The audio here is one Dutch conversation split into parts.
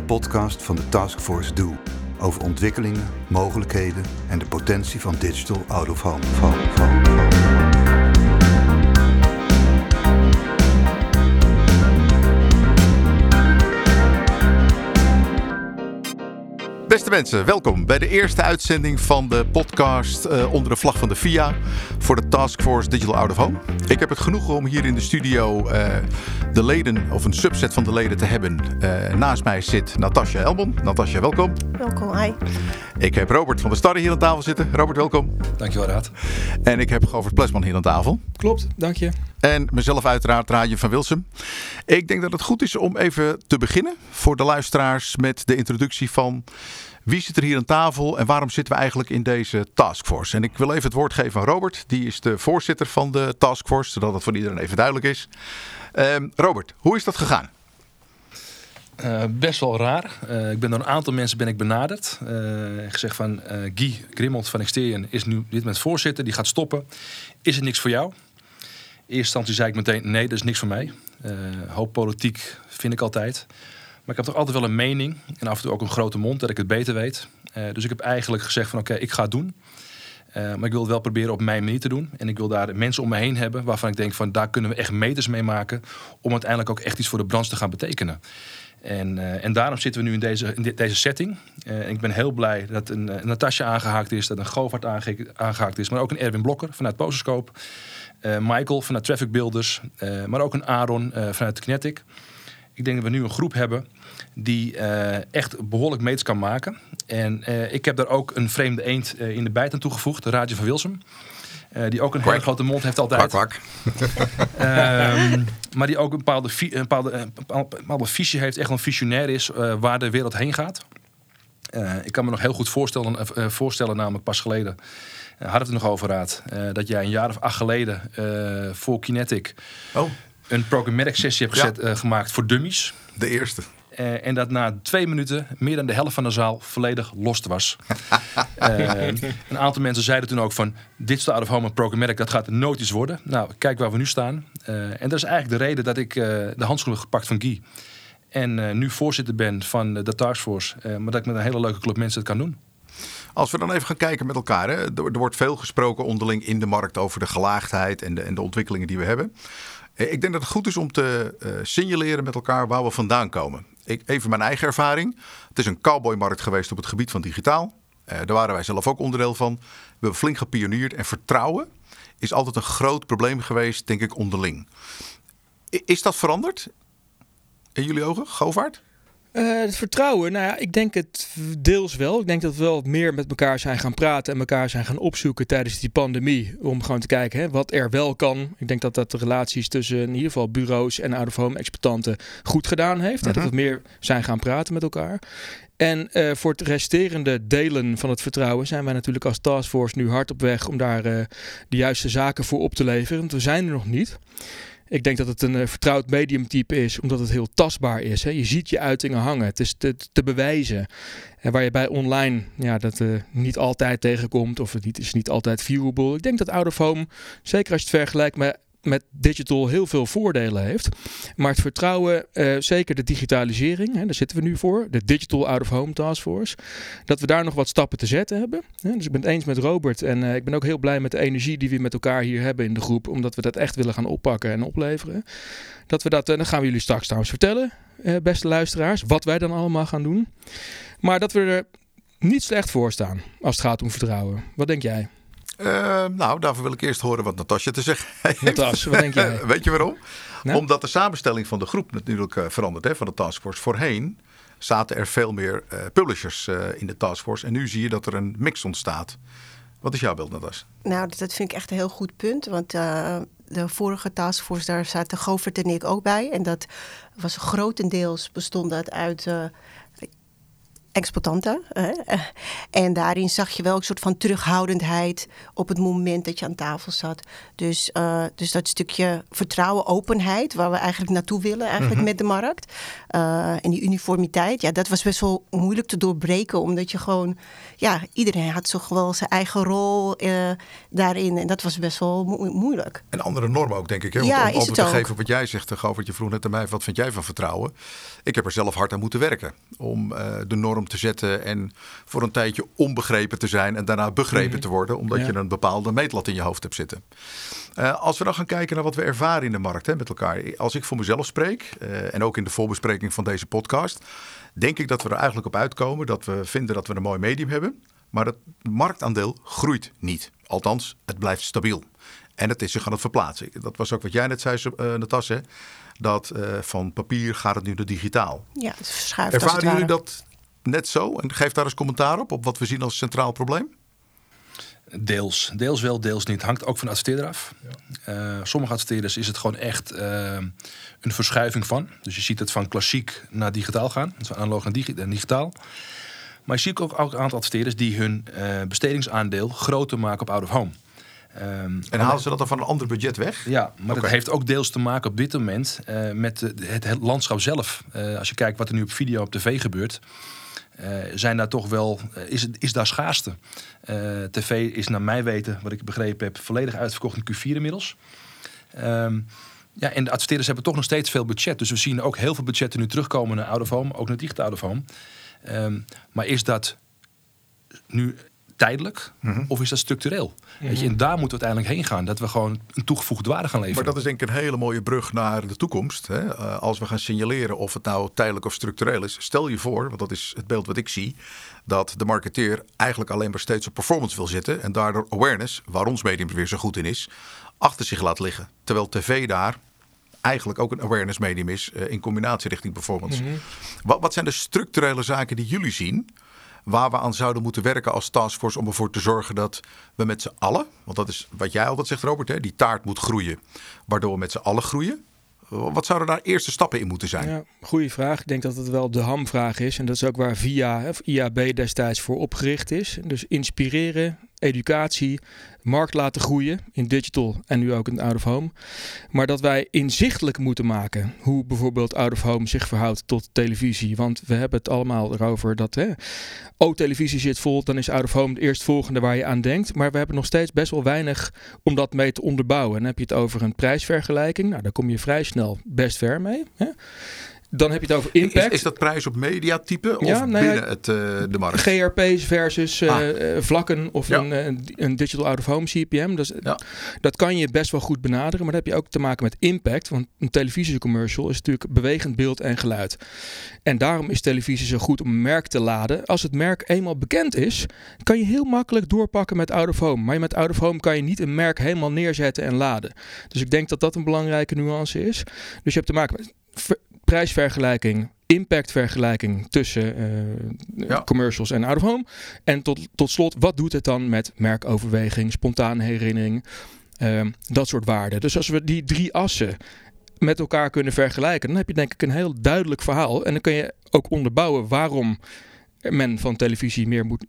mediapodcast van de Taskforce Do. Over ontwikkelingen, mogelijkheden en de potentie van digital out of home. Beste mensen, welkom bij de eerste uitzending van de podcast uh, onder de vlag van de FIA voor de Taskforce Digital Out of Home. Ik heb het genoegen om hier in de studio uh, de leden, of een subset van de leden te hebben. Uh, naast mij zit Natasja Elbon. Natasja, welkom. Welkom, hi. Ik heb Robert van der Starre hier aan tafel zitten. Robert, welkom. Dankjewel, Raad. En ik heb Govert Plesman hier aan tafel. Klopt, dank je. En mezelf uiteraard, Raadje van Wilsum. Ik denk dat het goed is om even te beginnen voor de luisteraars met de introductie van wie zit er hier aan tafel en waarom zitten we eigenlijk in deze taskforce? En ik wil even het woord geven aan Robert. Die is de voorzitter van de taskforce, zodat het voor iedereen even duidelijk is. Uh, Robert, hoe is dat gegaan? Uh, best wel raar. Uh, ik ben door een aantal mensen ben ik benaderd. Uh, gezegd van Guy Grimmond van Exterion is nu dit moment voorzitter. Die gaat stoppen. Is er niks voor jou? In eerste instantie zei ik meteen nee, dat is niks voor mij. hoop politiek vind ik altijd. Maar ik heb toch altijd wel een mening en af en toe ook een grote mond dat ik het beter weet. Uh, dus ik heb eigenlijk gezegd van oké, ik ga het doen. Uh, maar ik wil het wel proberen op mijn manier te doen. En ik wil daar mensen om me heen hebben waarvan ik denk van daar kunnen we echt meters mee maken. Om uiteindelijk ook echt iets voor de branche te gaan betekenen. En, uh, en daarom zitten we nu in deze, in deze setting. Ik ben heel blij dat een, Natasja aangehaakt is, dat een Govart aangehaakt is, maar ook een Erwin Blokker vanuit Pososcope. Michael vanuit Traffic Builders, maar ook een Aaron vanuit Kinetic. Ik denk dat we nu een groep hebben die uh, echt behoorlijk meters kan maken. En uh, ik heb daar ook een vreemde eend uh, in de bijt aan toegevoegd, de Raadje van Wilsum. die ook een hele grote mond heeft altijd. Kwak, um, maar die ook een bepaalde, een bepaalde, een bepaalde visie heeft, echt een visionair is waar de wereld heen gaat. ik kan me nog heel goed voorstellen, voorstellen namelijk pas geleden, had het er nog over raad, dat jij een jaar of acht geleden voor Kinetic oh. Een programmatic sessie hebt gezet, ja. gemaakt voor dummies. De eerste. Uh, en dat na twee minuten meer dan de helft van de zaal volledig lost was. uh, een aantal mensen zeiden toen ook van... dit out of home en programmatic, dat gaat nooit iets worden. Nou, kijk waar we nu staan. Uh, en dat is eigenlijk de reden dat ik de handschoen heb gepakt van Guy. En nu voorzitter ben van de Taskforce. maar dat ik met een hele leuke club mensen het kan doen. Als we dan even gaan kijken met elkaar. Hè. Er, er, wordt veel gesproken onderling in de markt over de gelaagdheid en de, en de ontwikkelingen die we hebben. Ik denk dat het goed is om te signaleren met elkaar waar we vandaan komen ik, even mijn eigen ervaring. Het is een cowboymarkt geweest op het gebied van digitaal. Uh, daar waren wij zelf ook onderdeel van. We hebben flink gepioneerd. En vertrouwen is altijd een groot probleem geweest, denk ik, onderling. Is dat veranderd? In jullie ogen, Govaart? Uh, het vertrouwen, nou ja, ik denk het deels wel. Ik denk dat we wel meer met elkaar zijn gaan praten en elkaar zijn gaan opzoeken tijdens die pandemie. Om gewoon te kijken hè, wat er wel kan. Ik denk dat dat de relaties tussen in ieder geval bureaus en out-of-home exploitanten goed gedaan heeft. Uh -huh. Dat we meer zijn gaan praten met elkaar. En uh, voor het resterende delen van het vertrouwen zijn wij natuurlijk als taskforce nu hard op weg om daar uh, de juiste zaken voor op te leveren. Want we zijn er nog niet. Ik denk dat het een uh, vertrouwd mediumtype is, omdat het heel tastbaar is. Hè. Je ziet je uitingen hangen. Het is te, te bewijzen. En waar je bij online ja, dat uh, niet altijd tegenkomt, of het niet, is niet altijd viewable. Ik denk dat out home, zeker als je het vergelijkt met met digital heel veel voordelen heeft. Maar het vertrouwen, uh, zeker de digitalisering, hè, daar zitten we nu voor, de Digital Out of Home Task Force, dat we daar nog wat stappen te zetten hebben. Hè. Dus ik ben het eens met Robert en uh, ik ben ook heel blij met de energie die we met elkaar hier hebben in de groep, omdat we dat echt willen gaan oppakken en opleveren. Dat we dat, en uh, dan gaan we jullie straks trouwens vertellen, beste luisteraars, wat wij dan allemaal gaan doen. Maar dat we er niet slecht voor staan als het gaat om vertrouwen. Wat denk jij? Uh, nou, daarvoor wil ik eerst horen wat Natasja te zeggen heeft. Natasja, wat denk jij? Weet je waarom? Nou? Omdat de samenstelling van de groep natuurlijk uh, verandert, hè, van de taskforce. Voorheen zaten er veel meer uh, publishers in de taskforce. En nu zie je dat er een mix ontstaat. Wat is jouw beeld, Natasja? Nou, dat vind ik echt een heel goed punt. Want de vorige taskforce, daar zaten Govert en ik ook bij. En dat was grotendeels bestond dat uit exploitanten. Hè? En daarin zag je wel een soort van terughoudendheid op het moment dat je aan tafel zat. Dus, uh, dus dat stukje vertrouwen, openheid, waar we eigenlijk naartoe willen eigenlijk mhm. met de markt. Uh, en die uniformiteit, ja, dat was best wel moeilijk te doorbreken, omdat je gewoon, ja, iedereen had toch wel zijn eigen rol uh, daarin. En dat was best wel mo moeilijk. En andere normen ook, denk ik. Hè? Want ja, om antwoord te geven wat jij zegt, wat je vroeg net aan mij, wat vind jij van vertrouwen? Ik heb er zelf hard aan moeten werken om de norm te zetten en voor een tijdje onbegrepen te zijn en daarna begrepen mhm. te worden, omdat je een bepaalde meetlat in je hoofd hebt zitten. Uh, als we dan gaan kijken naar wat we ervaren in de markt hè, met elkaar. Als ik voor mezelf spreek, uh, en ook in de voorbespreking van deze podcast, denk ik dat we er eigenlijk op uitkomen dat we vinden dat we een mooi medium hebben. Maar het marktaandeel groeit niet. Althans, het blijft stabiel. En het is zich aan het verplaatsen. Dat was ook wat jij net zei, uh, Natasja. Dat van papier gaat het nu naar digitaal. Ja, het verschuift. Ervaren jullie dat net zo? En geef daar eens commentaar op, op wat we zien als centraal probleem. Deels. Deels wel, deels niet. Hangt ook van de adverteerder af. Ja. Uh, sommige adverteerders is het gewoon echt uh, een verschuiving van. Dus je ziet het van klassiek naar digitaal gaan. Van analoog naar digitaal. Maar je ziet ook, ook een aantal adverteerders die hun uh, bestedingsaandeel groter maken op out of home. Um, en halen ze dat dan van een ander budget weg? Ja, maar okay. dat heeft ook deels te maken op dit moment uh, met het, het, landschap zelf. Uh, als je kijkt wat er nu op video op tv gebeurt. Uh, zijn daar toch wel, uh, is, is daar schaarste. Uh, TV is naar mijn weten, wat ik begrepen heb, volledig uitverkocht in Q4 inmiddels. Um, ja, en de adverteerders hebben toch nog steeds veel budget. Dus we zien ook heel veel budgetten nu terugkomen naar out of home, ook naar digitaal out of home. Um, maar is dat nu tijdelijk mhm. of is dat structureel? Weet je, mhm. en daar moeten we uiteindelijk heen gaan. Dat we gewoon een toegevoegde waarde gaan leveren. Maar dat is denk ik een hele mooie brug naar de toekomst. Hè? Uh, als we gaan signaleren of het nou tijdelijk of structureel is. Stel je voor, want dat is het beeld wat ik zie. Dat de marketeer eigenlijk alleen maar steeds op performance wil zitten. En daardoor awareness, waar ons medium weer zo goed in is, achter zich laat liggen. Terwijl tv daar eigenlijk ook een awareness medium is uh, in combinatie richting performance. Mm -hmm. wat, wat zijn de structurele zaken die jullie zien waar we aan zouden moeten werken als taskforce om ervoor te zorgen dat we met z'n allen, want dat is wat jij altijd zegt Robert, hè, die taart moet groeien, waardoor we met z'n allen groeien. Wat zouden daar eerste stappen in moeten zijn? Ja, goeie vraag. Ik denk dat het wel de hamvraag is. En dat is ook waar VIA, of IAB destijds voor opgericht is. Dus inspireren, educatie, markt laten groeien in digital en nu ook in out of home. Maar dat wij inzichtelijk moeten maken hoe bijvoorbeeld out of home zich verhoudt tot televisie. Want we hebben het allemaal erover dat, hè, oh televisie zit vol, dan is out of home het eerstvolgende waar je aan denkt. Maar we hebben nog steeds best wel weinig om dat mee te onderbouwen. En dan heb je het over een prijsvergelijking. Nou, daar kom je vrij snel best ver mee. Hè? Dan heb je het over impact. Is, is dat prijs op mediatype of ja, nou binnen het, uh, de markt? GRP's versus uh, vlakken of ja. een, een, digital out-of-home CPM. Ja. Dat kan je best wel goed benaderen. Maar dan heb je ook te maken met impact. Want een televisiecommercial is natuurlijk bewegend beeld en geluid. En daarom is televisie zo goed om een merk te laden. Als het merk eenmaal bekend is, kan je heel makkelijk doorpakken met out-of-home. Maar met out-of-home kan je niet een merk helemaal neerzetten en laden. Dus ik denk dat dat een belangrijke nuance is. Dus je hebt te maken met prijsvergelijking, impactvergelijking tussen uh, commercials en out of home. En tot, tot slot, wat doet het dan met merkoverweging, spontane herinnering, uh, dat soort waarden. Dus als we die drie assen met elkaar kunnen vergelijken, dan heb je denk ik een heel duidelijk verhaal. En dan kun je ook onderbouwen waarom men van televisie meer moet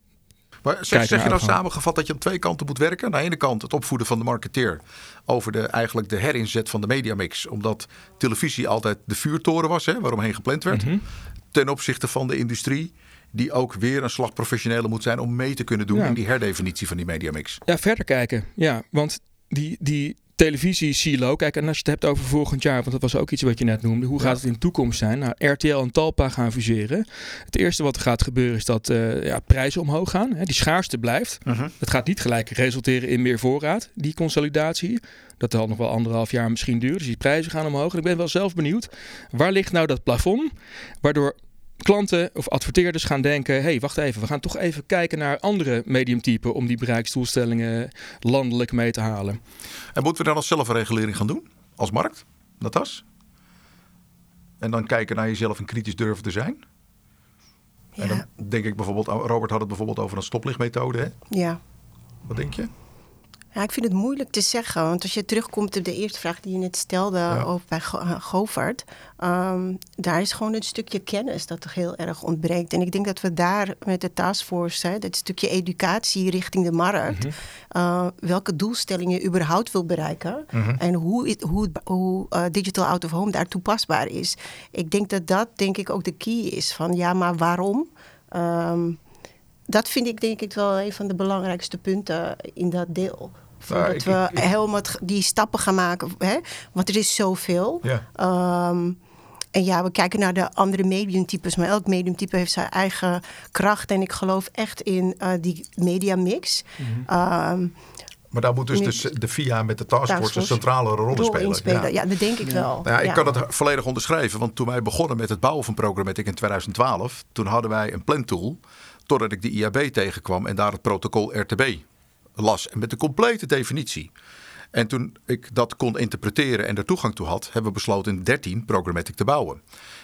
maar zeg, zeg je nou samengevat dat je aan twee kanten moet werken? Aan de ene kant het opvoeden van de marketeer over de, eigenlijk de herinzet van de mediamix. Omdat televisie altijd de vuurtoren was, hè, waaromheen gepland werd. Mhm. Ten opzichte van de industrie die ook weer een slag professioneler moet zijn om mee te kunnen doen in die herdefinitie van die mediamix. Ja, verder kijken. Ja, want die, die televisie-silo. Kijk, en als je het hebt over volgend jaar, want dat was ook iets wat je net noemde. Hoe gaat het in de toekomst zijn? Nou, RTL en Talpa gaan fuseren. Het eerste wat er gaat gebeuren is dat uh, ja, prijzen omhoog gaan. Hè, die schaarste blijft. Uh mhm. Het gaat niet gelijk resulteren in meer voorraad, die consolidatie. Dat zal nog wel anderhalf jaar misschien duren. Dus die prijzen gaan omhoog. En ik ben wel zelf benieuwd. Waar ligt nou dat plafond? Waardoor klanten of adverteerders gaan denken: hé, hey, wacht even, we gaan toch even kijken naar andere mediumtypen om die bereiksdoelstellingen landelijk mee te halen. En moeten we dan als zelfregulering gaan doen, als markt, Natas? En dan kijken naar jezelf en kritisch durven te zijn? Ja. En dan denk ik bijvoorbeeld, Robert had het bijvoorbeeld over een stoplichtmethode. Hè? Ja. Wat denk je? Ja, ik vind het moeilijk te zeggen. Want als je terugkomt op de eerste vraag die je net stelde over bij eh, Govert. ehm, daar is gewoon een stukje kennis dat er heel erg ontbreekt. En ik denk dat we daar met de taskforce, hè, dat stukje educatie richting de markt. eh, welke doelstellingen je überhaupt wil bereiken. En hoe, hoe, hoe eh, digital out of home daar toepasbaar is. Ik denk dat dat denk ik ook de key is. Van ja, maar waarom? Ehm, dat vind ik denk ik wel een van de belangrijkste punten in dat deel. Nou, dat ik- we ik- ik- helemaal die stappen gaan maken. Hè? Want er is zoveel. Ja. Ehm, en ja, we kijken naar de andere mediumtypes. Maar elk mediumtype heeft zijn eigen kracht. En ik geloof echt in eh, die mediamix. Ehm, Maar daar moet dus de, de VIA met de taskforce een centrale rol spelen. Ja. dat denk ik wel. Nou ja, ik kan het volledig onderschrijven. Want toen wij begonnen met het bouwen van Programmatic in 2012... toen hadden wij een plantool totdat ik de IAB tegenkwam... en daar het protocol RTB las. En met de complete definitie. En toen ik dat kon interpreteren en er toegang toe had... hebben we besloten in 13 Programmatic te bouwen.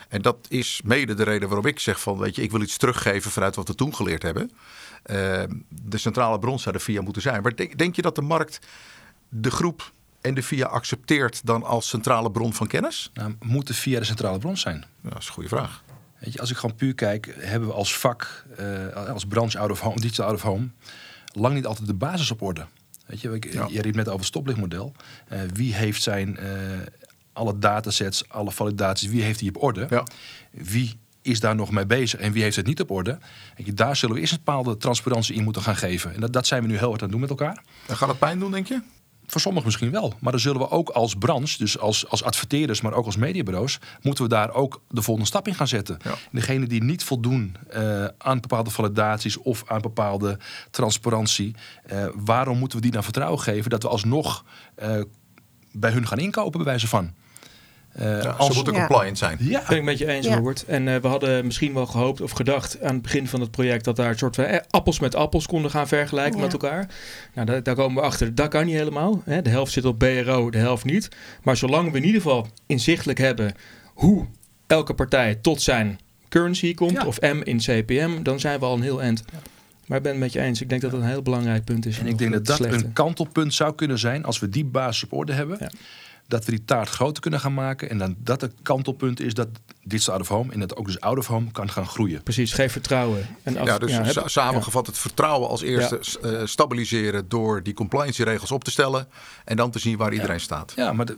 En dat is mede de reden waarom ik zeg van... weet je, ik wil iets teruggeven vanuit wat we toen geleerd hebben. Eh, de centrale bron zou de VIA moeten zijn. Maar denk, denk je dat de markt de groep en de VIA accepteert... dan als centrale bron van kennis? Nou, moet de via de centrale bron zijn? Ja, dat is een goede vraag. Weet je, als ik gewoon puur kijk, hebben we als vak, eh, als branche out of home, digital out of home, lang niet altijd de basis op orde. Weet je, ik, Ja. je riep net over het stoplichtmodel. Eh, wie heeft zijn eh, alle datasets, alle validaties, wie heeft die op orde? Ja. Wie is daar nog mee bezig en wie heeft het niet op orde? Daar zullen we eerst een bepaalde transparantie in moeten gaan geven. En dat, dat zijn we nu heel hard aan het doen met elkaar. En gaat het pijn doen, denk je? Voor sommigen misschien wel. Maar dan zullen we ook als branche, dus als, als adverteerders, maar ook als mediabureaus, moeten we daar ook de volgende stap in gaan zetten. Ja. Degenen die niet voldoen eh, aan bepaalde validaties of aan bepaalde transparantie, eh, waarom moeten we die dan vertrouwen geven dat we alsnog eh, bij hun gaan inkopen, bij wijze van? Eh, Ja, als, Ze moeten Ja. compliant zijn. ja, Ben ik met je eens, Ja. Robert. En eh, we hadden misschien wel gehoopt of gedacht aan het begin van het project dat daar een soort van eh, appels met appels konden gaan vergelijken Ja. met elkaar. Nou, daar, daar komen we achter. Dat kan niet helemaal. Hè. De helft zit op BRO, de helft niet. Maar zolang we in ieder geval inzichtelijk hebben hoe elke partij tot zijn currency komt, Ja. of M in CPM, dan zijn we al een heel eind. Maar ik ben het met je eens. Ik denk dat dat een heel belangrijk punt is. En ik denk dat het dat slechte. een kantelpunt zou kunnen zijn als we die basis op orde hebben. Dat we die taart groter kunnen gaan maken. En dan dat het kantelpunt is dat dit out of home en dat ook dus out of home kan gaan groeien. Precies, geef vertrouwen. En als, Ja, dus ja, heb- sa- samengevat het vertrouwen als eerste eh, stabiliseren door die compliance-regels op te stellen en dan te zien waar iedereen staat. Ja, maar de-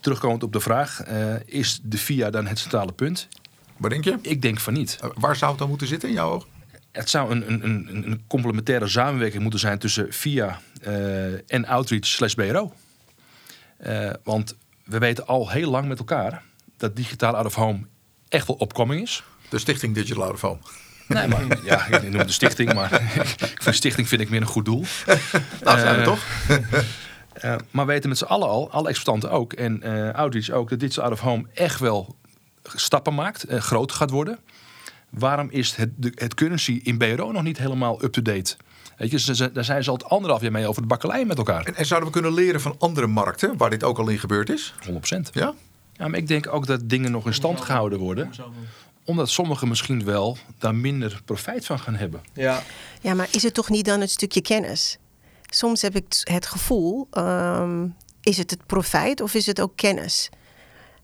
terugkomend op de vraag, eh, is de VIA dan het centrale punt? Waar denk je? Ik denk van niet. Eh, Waar zou het dan moeten zitten in jouw ogen? Het zou een, een, een, een complementaire samenwerking moeten zijn tussen VIA eh, en Outreach slash BRO. Eh, want we weten al heel lang met elkaar dat digitaal out of home echt wel opkoming is. De Stichting Digital Out of Home. Nee, maar ja, ik noem het de stichting, maar vind stichting vind ik meer een goed doel. Nou, zijn we Eh, toch? Eh, maar we weten met z'n allen al, alle exploitanten ook en eh Outreach ook, dat dit out of home echt wel stappen maakt, en groter gaat worden. Waarom is het, de, het currency in BRO nog niet helemaal up-to-date? Weet je, ze, ze- daar zijn ze al het anderhalf jaar mee over de bakkelei met elkaar. En, en zouden we kunnen leren van andere markten waar dit ook al in gebeurd is? 100%. Ja? Ja, maar ik denk ook dat dingen nog in stand gehouden worden. Omdat sommigen misschien wel daar minder profijt van gaan hebben. ja, Ja, maar is het toch niet dan het stukje kennis? Soms heb ik het gevoel, ehm, is het het profijt of is het ook kennis?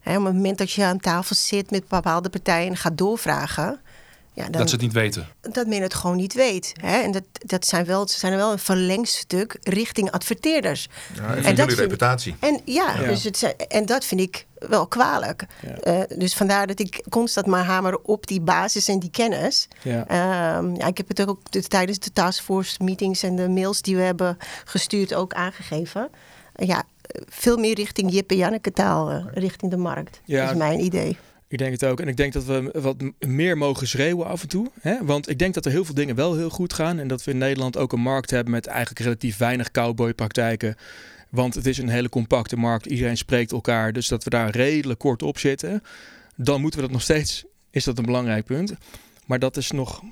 Hè, op het moment dat je aan tafel zit met bepaalde partijen en gaat doorvragen, ja, dan, Dat ze het niet weten. dat men het gewoon niet weet. Hè? En dat, dat zijn wel, ze zijn wel een verlengstuk richting adverteerders. ja en, En dat jullie vind- reputatie. En ja, Ja. Dus het, zijn- en dat vind ik wel kwalijk. Ja. Eh, dus vandaar dat ik constant maar hamer op die basis en die kennis. ja. Ehm, ja, ik heb het ook de- tijdens de taskforce meetings en de mails die we hebben gestuurd ook aangegeven. Ja, veel meer richting Jip en Janneke taal, eh, richting de markt. Ja. Dat is mijn idee. Ik denk het ook. En ik denk dat we wat meer mogen schreeuwen af en toe. Hè? Want ik denk dat er heel veel dingen wel heel goed gaan. En dat we in Nederland ook een markt hebben met eigenlijk relatief weinig cowboypraktijken. Want het is een hele compacte markt. Iedereen spreekt elkaar. Dus dat we daar redelijk kort op zitten. Dan moeten we dat nog steeds. Is dat een belangrijk punt. Maar dat is nog,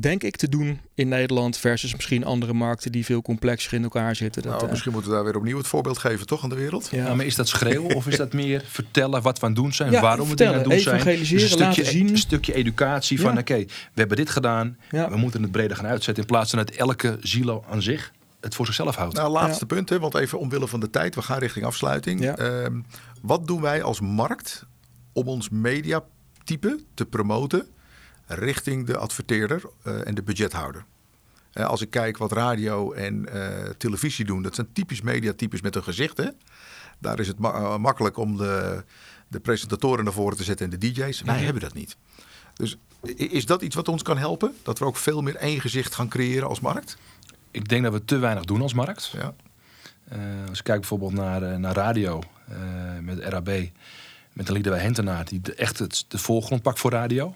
denk ik, te doen in Nederland. Versus misschien andere markten die veel complexer in elkaar zitten. Dat, Nou, eh, misschien moeten we daar weer opnieuw het voorbeeld geven, toch, aan de wereld? ja. Maar is dat schreeuwen of is dat meer vertellen wat we aan het doen zijn, Ja, waarom we dingen aan het doen zijn? evangeliseren, Dus een stukje, laten zien. Een stukje educatie van Ja. oké, we hebben dit gedaan, Ja. we moeten het breder gaan uitzetten in plaats van uit elke silo aan zich het voor zichzelf houdt. Nou, laatste punt, hè, want even omwille van de tijd, we gaan richting afsluiting. Ja. Ehm, wat doen wij als markt om ons mediatype te promoten richting de adverteerder eh, en de budgethouder? Eh, als ik kijk wat radio en eh, televisie doen, dat zijn typisch mediatypes met hun gezicht. Hè? Daar is het ma- makkelijk om de, de presentatoren naar voren te zetten en de DJ's. Wij hebben dat niet. Dus is dat iets wat ons kan helpen? Dat we ook veel meer één gezicht gaan creëren als markt? Ik denk dat we te weinig doen als markt. Ja. Als ik kijk bijvoorbeeld naar, naar radio met RAB, met de Liedewij Hentenaar, die de, echt het, de voorgrond pakt voor radio.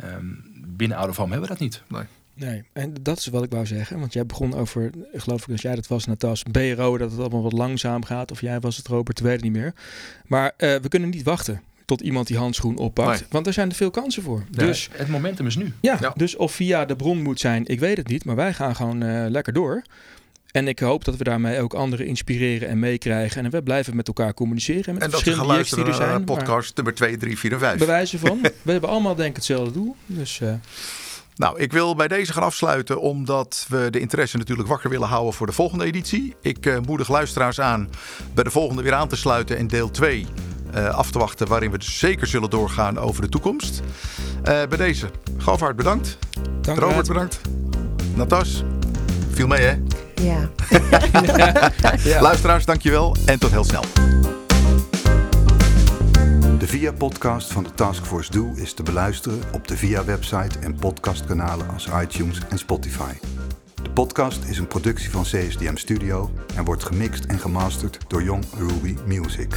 Ehm, binnen Out of Home hebben we dat niet. Nee. Nee, en dat is wat ik wou zeggen. Want jij begon over, geloof ik, als jij dat was, Natas, BRO, dat het allemaal wat langzaam gaat. Of jij was het, Robert, weet het niet meer. Maar eh, we kunnen niet wachten tot iemand die handschoen oppakt. Nee. Want er zijn er veel kansen voor. Dus het momentum is nu. ja, Ja. dus of via de bron moet zijn, ik weet het niet. Maar wij gaan gewoon eh, lekker door. En ik hoop dat we daarmee ook anderen inspireren en meekrijgen. En we blijven met elkaar communiceren. Met En dat verschillende gaan die er naar zijn. podcast nummer 2, 3, 4 en 5. Maar bewijzen van. we hebben allemaal denk ik hetzelfde doel. Dus eh, Nou, ik wil bij deze gaan afsluiten omdat we de interesse natuurlijk wakker willen houden voor de volgende editie. Ik eh, moedig luisteraars aan bij de volgende weer aan te sluiten en deel 2 eh, af te wachten waarin we dus zeker zullen doorgaan over de toekomst. Eh, bij deze, Galvaart bedankt. dank Robert bedankt. Natas, viel mee hè? Ja. Luisteraars, dankjewel en tot heel snel. De VIA-podcast van de Taskforce Do is te beluisteren op de VIA-website en podcastkanalen als iTunes en Spotify. De podcast is een productie van CSDM Studio en wordt gemixt en gemasterd door Young Ruby Music.